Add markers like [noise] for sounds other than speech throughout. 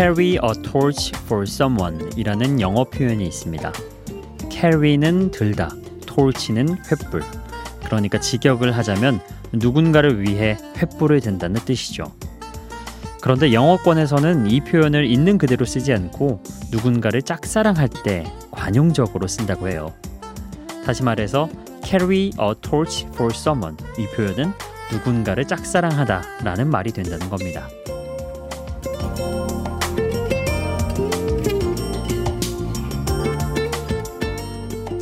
carry a torch for someone 이라는 영어 표현이 있습니다. carry는 들다, torch는 횃불. 그러니까 직역을 하자면 누군가를 위해 횃불을 든다는 뜻이죠. 그런데 영어권에서는 이 표현을 있는 그대로 쓰지 않고 누군가를 짝사랑할 때 관용적으로 쓴다고 해요. 다시 말해서 carry a torch for someone 이 표현은 누군가를 짝사랑하다 라는 말이 된다는 겁니다.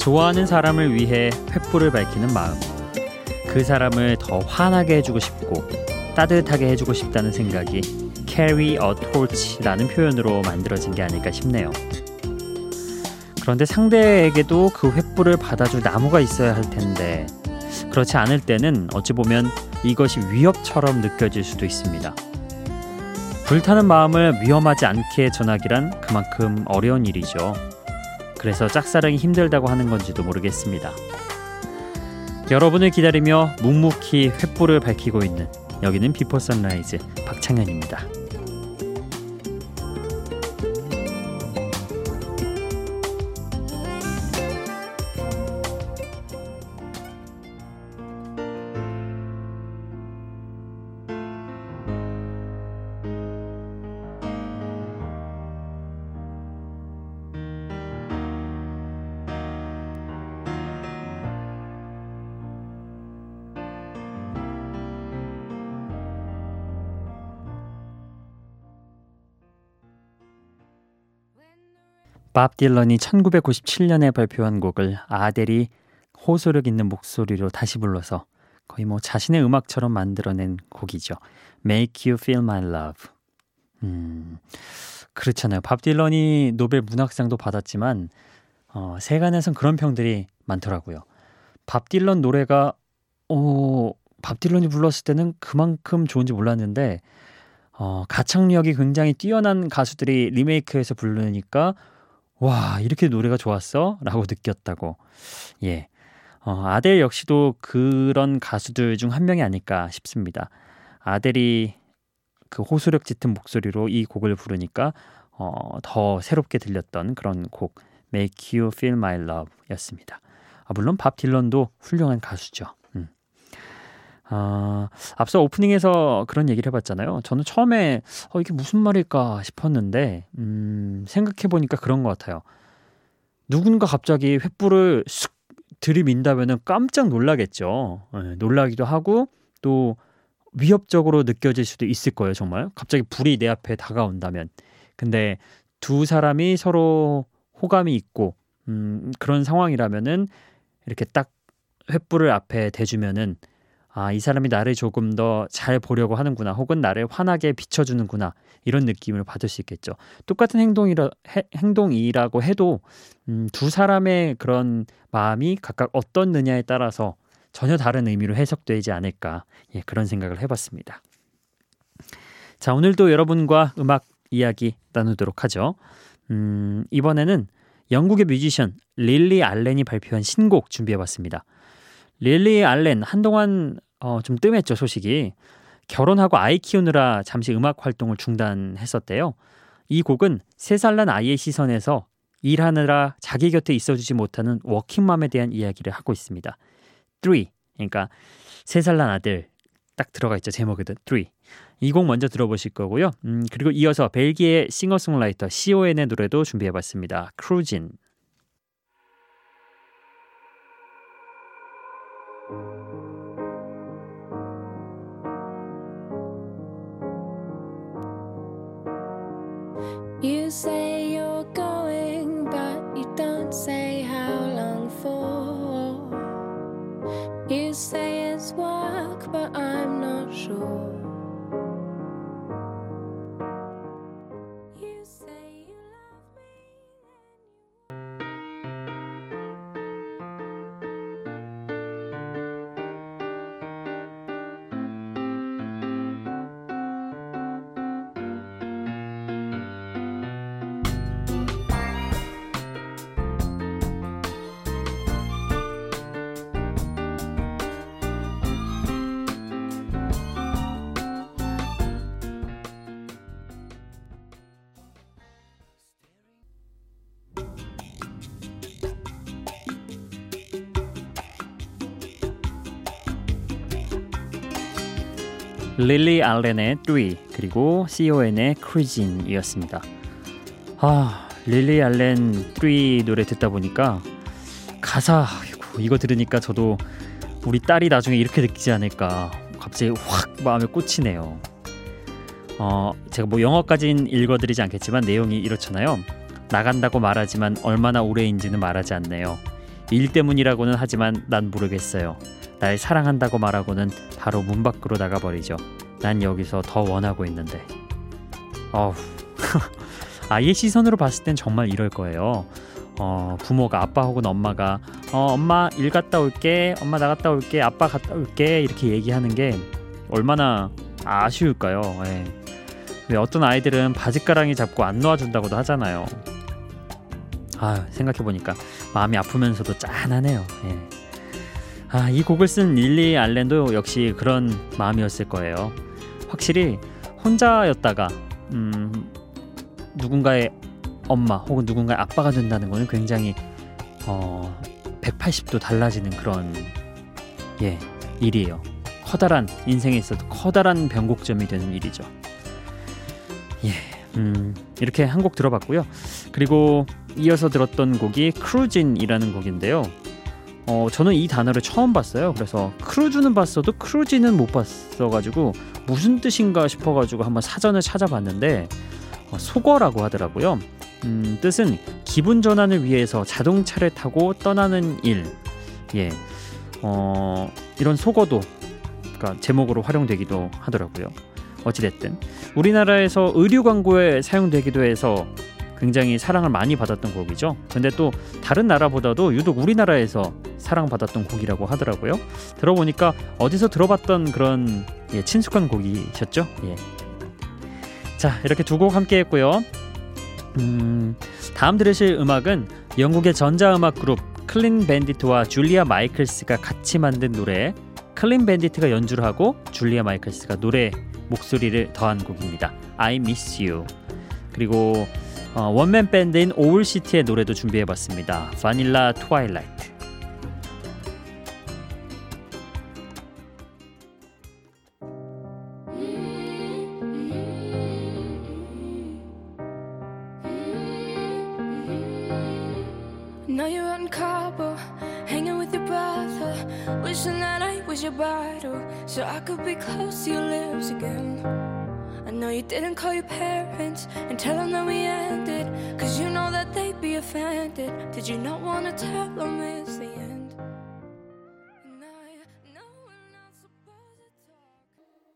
좋아하는 사람을 위해 횃불을 밝히는 마음. 그 사람을 더 환하게 해주고 싶고 따뜻하게 해주고 싶다는 생각이 carry a torch라는 표현으로 만들어진 게 아닐까 싶네요. 그런데 상대에게도 그 횃불을 받아줄 나무가 있어야 할 텐데 그렇지 않을 때는 어찌 보면 이것이 위협처럼 느껴질 수도 있습니다. 불타는 마음을 위험하지 않게 전하기란 그만큼 어려운 일이죠. 그래서 짝사랑이 힘들다고 하는 건지도 모르겠습니다. 여러분을 기다리며 묵묵히 횃불을 밝히고 있는 여기는 Before Sunrise 박창현입니다. 밥 딜런이 1997년에 발표한 곡을 아델이 호소력 있는 목소리로 다시 불러서 거의 뭐 자신의 음악처럼 만들어낸 곡이죠. Make You Feel My Love. 음, 그렇잖아요. 밥 딜런이 노벨 문학상도 받았지만 어, 세간에선 그런 평들이 많더라고요. 밥 딜런 노래가 어, 밥 딜런이 불렀을 때는 그만큼 좋은지 몰랐는데 어, 가창력이 굉장히 뛰어난 가수들이 리메이크해서 부르니까 와, 이렇게 노래가 좋았어? 라고 느꼈다고. 예. 어, 아델 역시도 그런 가수들 중 한 명이 아닐까 싶습니다. 아델이 그 호소력 짙은 목소리로 이 곡을 부르니까 어, 더 새롭게 들렸던 그런 곡 Make You Feel My Love 였습니다. 아, 물론 밥 딜런도 훌륭한 가수죠. 아, 앞서 오프닝에서 그런 얘기를 해봤잖아요. 저는 처음에 어, 이게 무슨 말일까 싶었는데 음, 생각해보니까 그런 것 같아요. 누군가 갑자기 횃불을 쑥 들이민다면 깜짝 놀라겠죠. 네, 놀라기도 하고 또 위협적으로 느껴질 수도 있을 거예요. 정말 갑자기 불이 내 앞에 다가온다면. 근데 두 사람이 서로 호감이 있고 음, 그런 상황이라면은 이렇게 딱 횃불을 앞에 대주면은 아, 이 사람이 나를 조금 더 잘 보려고 하는구나. 혹은 나를 환하게 비춰주는구나. 이런 느낌을 받을 수 있겠죠. 똑같은 행동이라, 해, 행동이라고 해도 음, 두 사람의 그런 마음이 각각 어떻느냐에 따라서 전혀 다른 의미로 해석되지 않을까. 예, 그런 생각을 해봤습니다. 자, 오늘도 여러분과 음악 이야기 나누도록 하죠. 음, 이번에는 영국의 뮤지션 릴리 알렌이 발표한 신곡 준비해봤습니다. 릴리 알렌 한동안 어, 좀 뜸했죠 소식이 결혼하고 아이 키우느라 잠시 음악 활동을 중단했었대요. 이 곡은 세 살 난 아이의 시선에서 일하느라 자기 곁에 있어주지 못하는 워킹맘에 대한 이야기를 하고 있습니다. 3 그러니까 세 살 난 아들 딱 들어가 있죠 제목에도 3. 이 곡 먼저 들어보실 거고요. 음, 그리고 이어서 벨기에 싱어송라이터 Sioen의 노래도 준비해봤습니다. Cruisin'. You say you're going, but you don't say how long for. You say it's work, but I'm not sure. 릴리 알렌의 3 그리고 CON의 크리진이었습니다. 아 릴리 알렌 3 노래 듣다 보니까 가사 이거 들으니까 저도 우리 딸이 나중에 이렇게 느끼지 않을까 갑자기 확 마음에 꽂히네요. 어 제가 뭐 영어까진 읽어드리지 않겠지만 내용이 이렇잖아요. 나간다고 말하지만 얼마나 오래인지는 말하지 않네요. 일 때문이라고는 하지만 난 모르겠어요. 날 사랑한다고 말하고는 바로 문 밖으로 나가버리죠. 난 여기서 더 원하고 있는데. 어우. [laughs] 아이의 시선으로 봤을 땐 정말 이럴 거예요. 어, 부모가 아빠 혹은 엄마가 어, 엄마 일 갔다 올게, 엄마 나갔다 올게, 아빠 갔다 올게 이렇게 얘기하는 게 얼마나 아쉬울까요? 예. 왜 어떤 아이들은 바지가랑이 잡고 안 놓아준다고도 하잖아요. 아 생각해 보니까 마음이 아프면서도 짠하네요. 예. 아이 곡을 쓴 릴리 알렌도 역시 그런 마음이었을 거예요. 확실히 혼자였다가 음, 누군가의 엄마 혹은 누군가의 아빠가 된다는 것은 굉장히 어, 180도 달라지는 그런 예 일이에요. 커다란 인생에 있어도 커다란 변곡점이 되는 일이죠. 예, 음, 이렇게 한 곡 들어봤고요. 그리고 이어서 들었던 곡이 Cruisin'이라는 곡인데요. 어, 저는 이 단어를 처음 봤어요. 그래서 크루즈는 봤어도 cruisin'은 못 봤어가지고 무슨 뜻인가 싶어가지고 한번 사전을 찾아봤는데 어, 속어라고 하더라고요. 음, 뜻은 기분 전환을 위해서 자동차를 타고 떠나는 일. 예. 어, 이런 속어도 그러니까 제목으로 활용되기도 하더라고요. 어찌됐든 우리나라에서 의류 광고에 사용되기도 해서 굉장히 사랑을 많이 받았던 곡이죠. 근데 또 다른 나라보다도 유독 우리나라에서 사랑받았던 곡이라고 하더라고요. 들어보니까 어디서 들어봤던 그런 예, 친숙한 곡이셨죠? 예. 자, 이렇게 두 곡 함께 했고요. 음, 다음 들으실 음악은 영국의 전자음악 그룹 Clean Bandit와 Julia Michaels가 같이 만든 노래 Clean Bandit가 연주를 하고 Julia Michaels가 노래 목소리를 더한 곡입니다. I Miss You. 그리고 어, one-man band인 Owl City의 노래도 준비해봤습니다. Vanilla Twilight. Didn't call your parents and tell them that we ended, cause you know that they'd be offended. Did you not wanna tell them it's the end?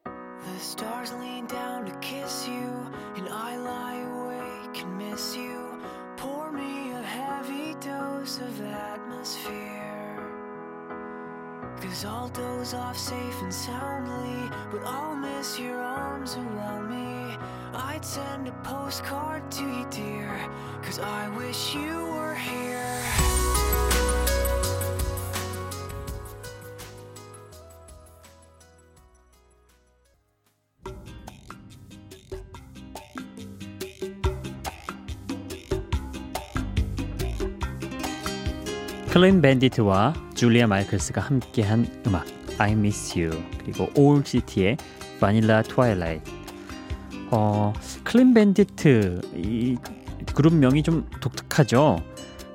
To. The stars lean down to kiss you, and I lie awake and miss you. Pour me a heavy dose of atmosphere. Cause I'll doze off safe and soundly, but I'll miss your arms around me. I'd send a postcard to you, dear, cause I wish you were here. 클린 밴디트와 줄리아 마이클스가 함께한 음악 I Miss You 그리고 올 시티의 Vanilla Twilight 어, Clean Bandit 이 그룹명이 좀 독특하죠.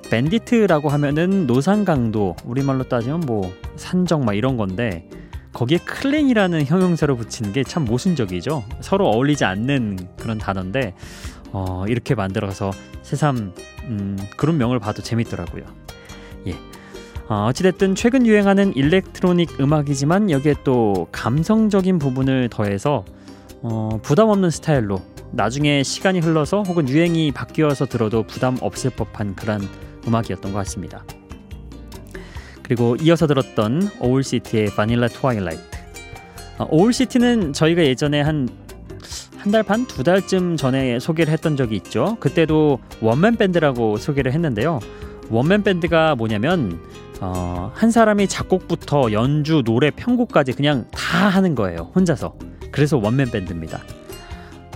bandit라고 하면은 노상강도 우리말로 따지면 뭐 산적 막 이런 건데 거기에 clean이라는 형용사를 붙이는 게 참 모순적이죠. 서로 어울리지 않는 그런 단어인데 어, 이렇게 만들어서 새삼 음, 그룹명을 봐도 재밌더라고요. 예. 어, 어찌됐든 최근 유행하는 electronic 음악이지만 여기에 또 감성적인 부분을 더해서 어, 부담 없는 스타일로 나중에 시간이 흘러서 혹은 유행이 바뀌어서 들어도 부담 없을 법한 그런 음악이었던 것 같습니다. 그리고 이어서 들었던 Owl City의 Vanilla Twilight. 어, Owl City는 저희가 예전에 한 한 달 반, 두 달쯤 전에 소개를 했던 적이 있죠. 그때도 one-man band라고 소개를 했는데요. one-man band가 뭐냐면 어, 한 사람이 작곡부터 연주, 노래, 편곡까지 그냥 다 하는 거예요. 혼자서. 그래서 원맨 밴드입니다.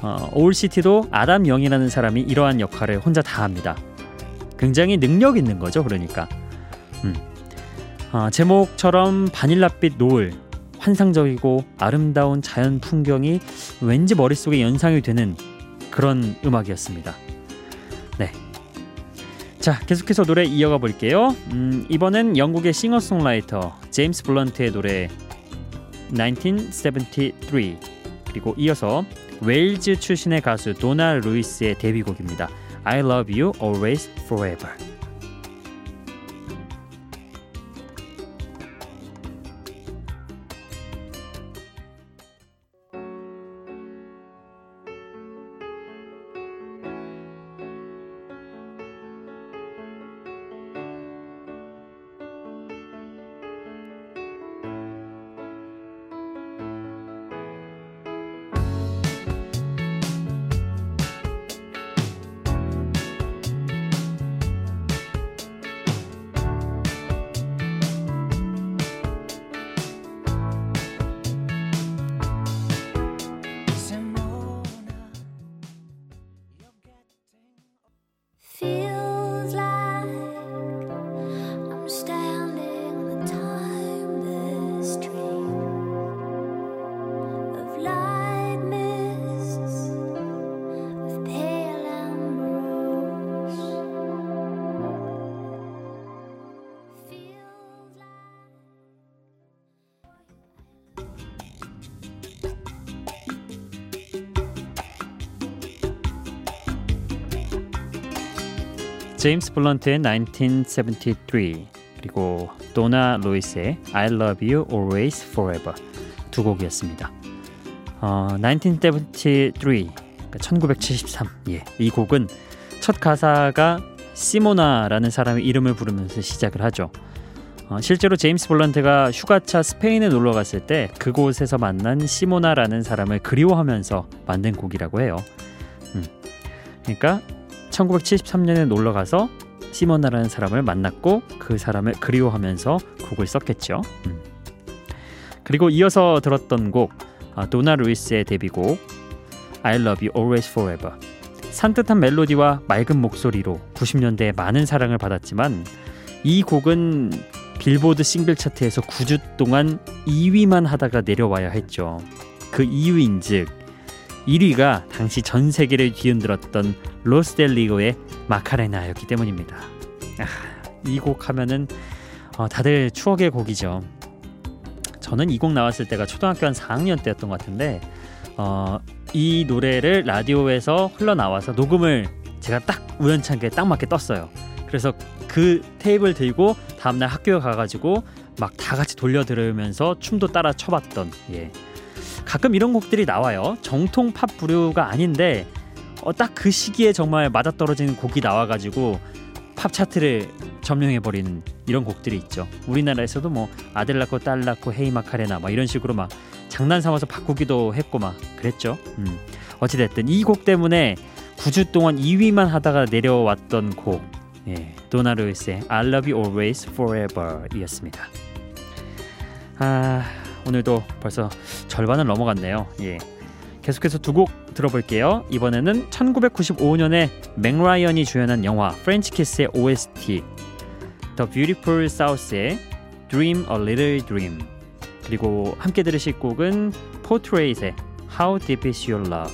어, 오울시티도 아담 영이라는 사람이 이러한 역할을 혼자 다 합니다. 굉장히 능력 있는 거죠. 그러니까. 음. 어, 제목처럼 바닐라빛 노을 환상적이고 아름다운 자연 풍경이 왠지 머릿속에 연상이 되는 그런 음악이었습니다. 네. 자, 계속해서 노래 이어가 볼게요. 음, 이번엔 영국의 싱어송라이터 제임스 블런트의 노래 1973 그리고 이어서 웨일즈 출신의 가수 도나 루이스의 데뷔곡입니다. I love you always forever. 제임스 블런트의 1973 그리고 도나 루이스의 I Love You Always Forever 두 곡이었습니다. 어, 1973 그러니까 1973 예, 이 곡은 첫 가사가 시모나라는 사람의 이름을 부르면서 시작을 하죠. 어, 실제로 제임스 블런트가 휴가차 스페인에 놀러 갔을 때 그곳에서 만난 시모나라는 사람을 그리워하면서 만든 곡이라고 해요. 음. 그러니까 1973년에 놀러 가서 시모나라는 사람을 만났고 그 사람을 그리워하면서 곡을 썼겠죠. 음. 그리고 이어서 들었던 곡 아, 도나 루이스의 데뷔곡 I Love You Always Forever 산뜻한 멜로디와 맑은 목소리로 90년대에 많은 사랑을 받았지만 이 곡은 빌보드 싱글 차트에서 9주 동안 2위만 하다가 내려와야 했죠. 그 이유인즉 1위가 당시 전 세계를 뒤흔들었던 로스델리고의 마카레나였기 때문입니다. 아, 이곡 하면은 어, 다들 추억의 곡이죠. 저는 이 곡 나왔을 때가 초등학교 한 4학년 때였던 것 같은데 어, 이 노래를 라디오에서 흘러나와서 녹음을 제가 딱 우연찮게 딱 맞게 떴어요. 그래서 그 테이블 들고 다음날 학교에 가가지고 막 다 같이 돌려 들으면서 춤도 따라 춰봤던 예. 가끔 이런 곡들이 나와요. 정통 팝 부류가 아닌데 어, 딱 그 시기에 정말 맞아떨어지는 곡이 나와가지고 팝 차트를 점령해버리는 이런 곡들이 있죠. 우리나라에서도 뭐 아들 낳고 딸 낳고 헤이 마카레나 막 이런 식으로 막 장난 삼아서 바꾸기도 했고 막 그랬죠. 음. 어찌됐든 이 곡 때문에 9주 동안 2위만 하다가 내려왔던 곡 예, 도나 루이스의 I Love You Always Forever이었습니다. 아 오늘도 벌써 절반을 넘어갔네요. 예. 계속해서 두 곡 들어볼게요. 이번에는 1995년에 맥라이언이 주연한 영화 프렌치 키스의 OST The Beautiful South의 Dream a Little Dream 그리고 함께 들으실 곡은 포트레이트의 How Deep Is Your Love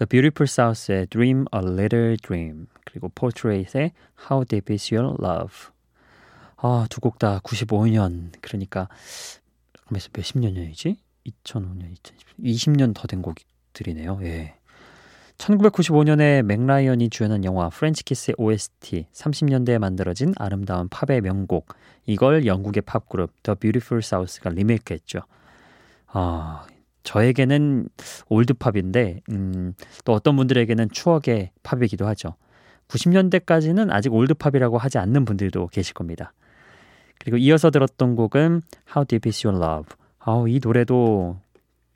The Beautiful South의 Dream a Little Dream 그리고 Portrait의 How Deep Is Your Love 아, 두 곡 다 95년 그러니까 몇십 년 전이지? 2005년, 2010년 20년 더 된 곡들이네요. 예. 1995년에 맥라이언이 주연한 영화 프렌치 키스의 OST 30년대에 만들어진 아름다운 팝의 명곡 이걸 영국의 팝 그룹 The Beautiful South가 리메이크했죠. 아, 저에게는 old pop인데 음, 또 어떤 분들에게는 추억의 팝이기도 하죠. 90년대까지는 아직 old pop이라고 하지 않는 분들도 계실 겁니다. 그리고 이어서 들었던 곡은 How Deep Is Your Love. 아우 이 노래도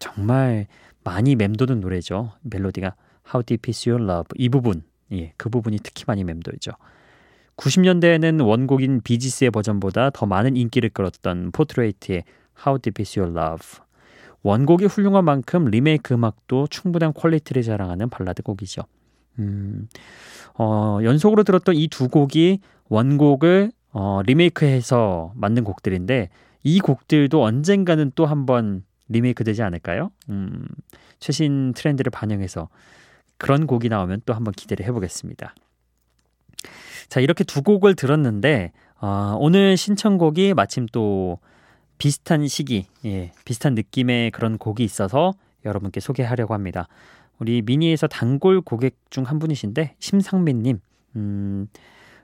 정말 많이 맴도는 노래죠. 멜로디가 How Deep Is Your Love 이 부분, 예, 그 부분이 특히 많이 맴돌죠. 90년대에는 원곡인 비지스의 버전보다 더 많은 인기를 끌었던 포트레이트의 How Deep Is Your Love. 원곡이 훌륭한 만큼 리메이크 음악도 충분한 quality를 자랑하는 발라드 곡이죠. 음, 어, 연속으로 들었던 이 두 곡이 원곡을 어, 리메이크해서 만든 곡들인데 이 곡들도 언젠가는 또 한번 리메이크 되지 않을까요? 음, 최신 트렌드를 반영해서 그런 곡이 나오면 또 한번 기대를 해보겠습니다. 자, 이렇게 두 곡을 들었는데, 어, 오늘 신청곡이 마침 또 비슷한 시기, 예, 비슷한 느낌의 그런 곡이 있어서 여러분께 소개하려고 합니다. 우리 미니에서 단골 고객 중 한 분이신데, 심상민님, 음,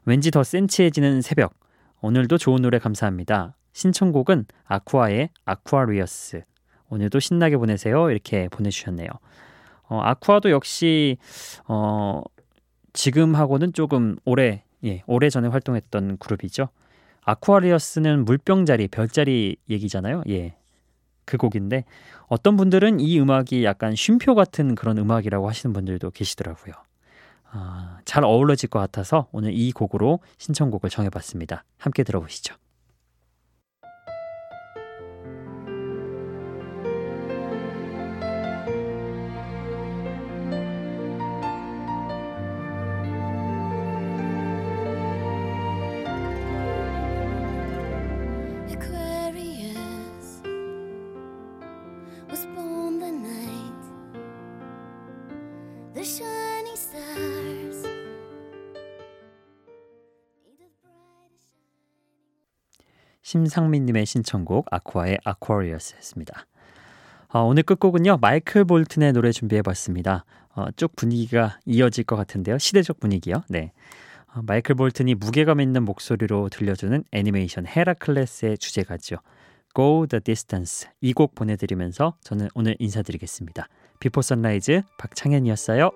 왠지 더 센치해지는 새벽. 오늘도 좋은 노래 감사합니다. 신청곡은 아쿠아의 아쿠아리어스. 오늘도 신나게 보내세요. 이렇게 보내주셨네요. 어, 아쿠아도 역시 어, 지금하고는 조금 오래 예, 오래 전에 활동했던 그룹이죠. 아쿠아리어스는 물병자리, 별자리 얘기잖아요. 예. 그 곡인데 어떤 분들은 이 음악이 약간 쉼표 같은 그런 음악이라고 하시는 분들도 계시더라고요. 아, 잘 어울러질 것 같아서 오늘 이 곡으로 신청곡을 정해봤습니다. 함께 들어보시죠. 심상민님의 신청곡 아쿠아의 Aquarius였습니다. 어, 오늘 끝곡은요 마이클 볼튼의 노래 준비해봤습니다. 어, 쭉 분위기가 이어질 것 같은데요 시대적 분위기요. 네, 어, 마이클 볼튼이 무게감 있는 목소리로 들려주는 애니메이션 헤라클레스의 주제가죠. Go the Distance 이 곡 보내드리면서 저는 오늘 인사드리겠습니다. 비포 선라이즈 박창현이었어요.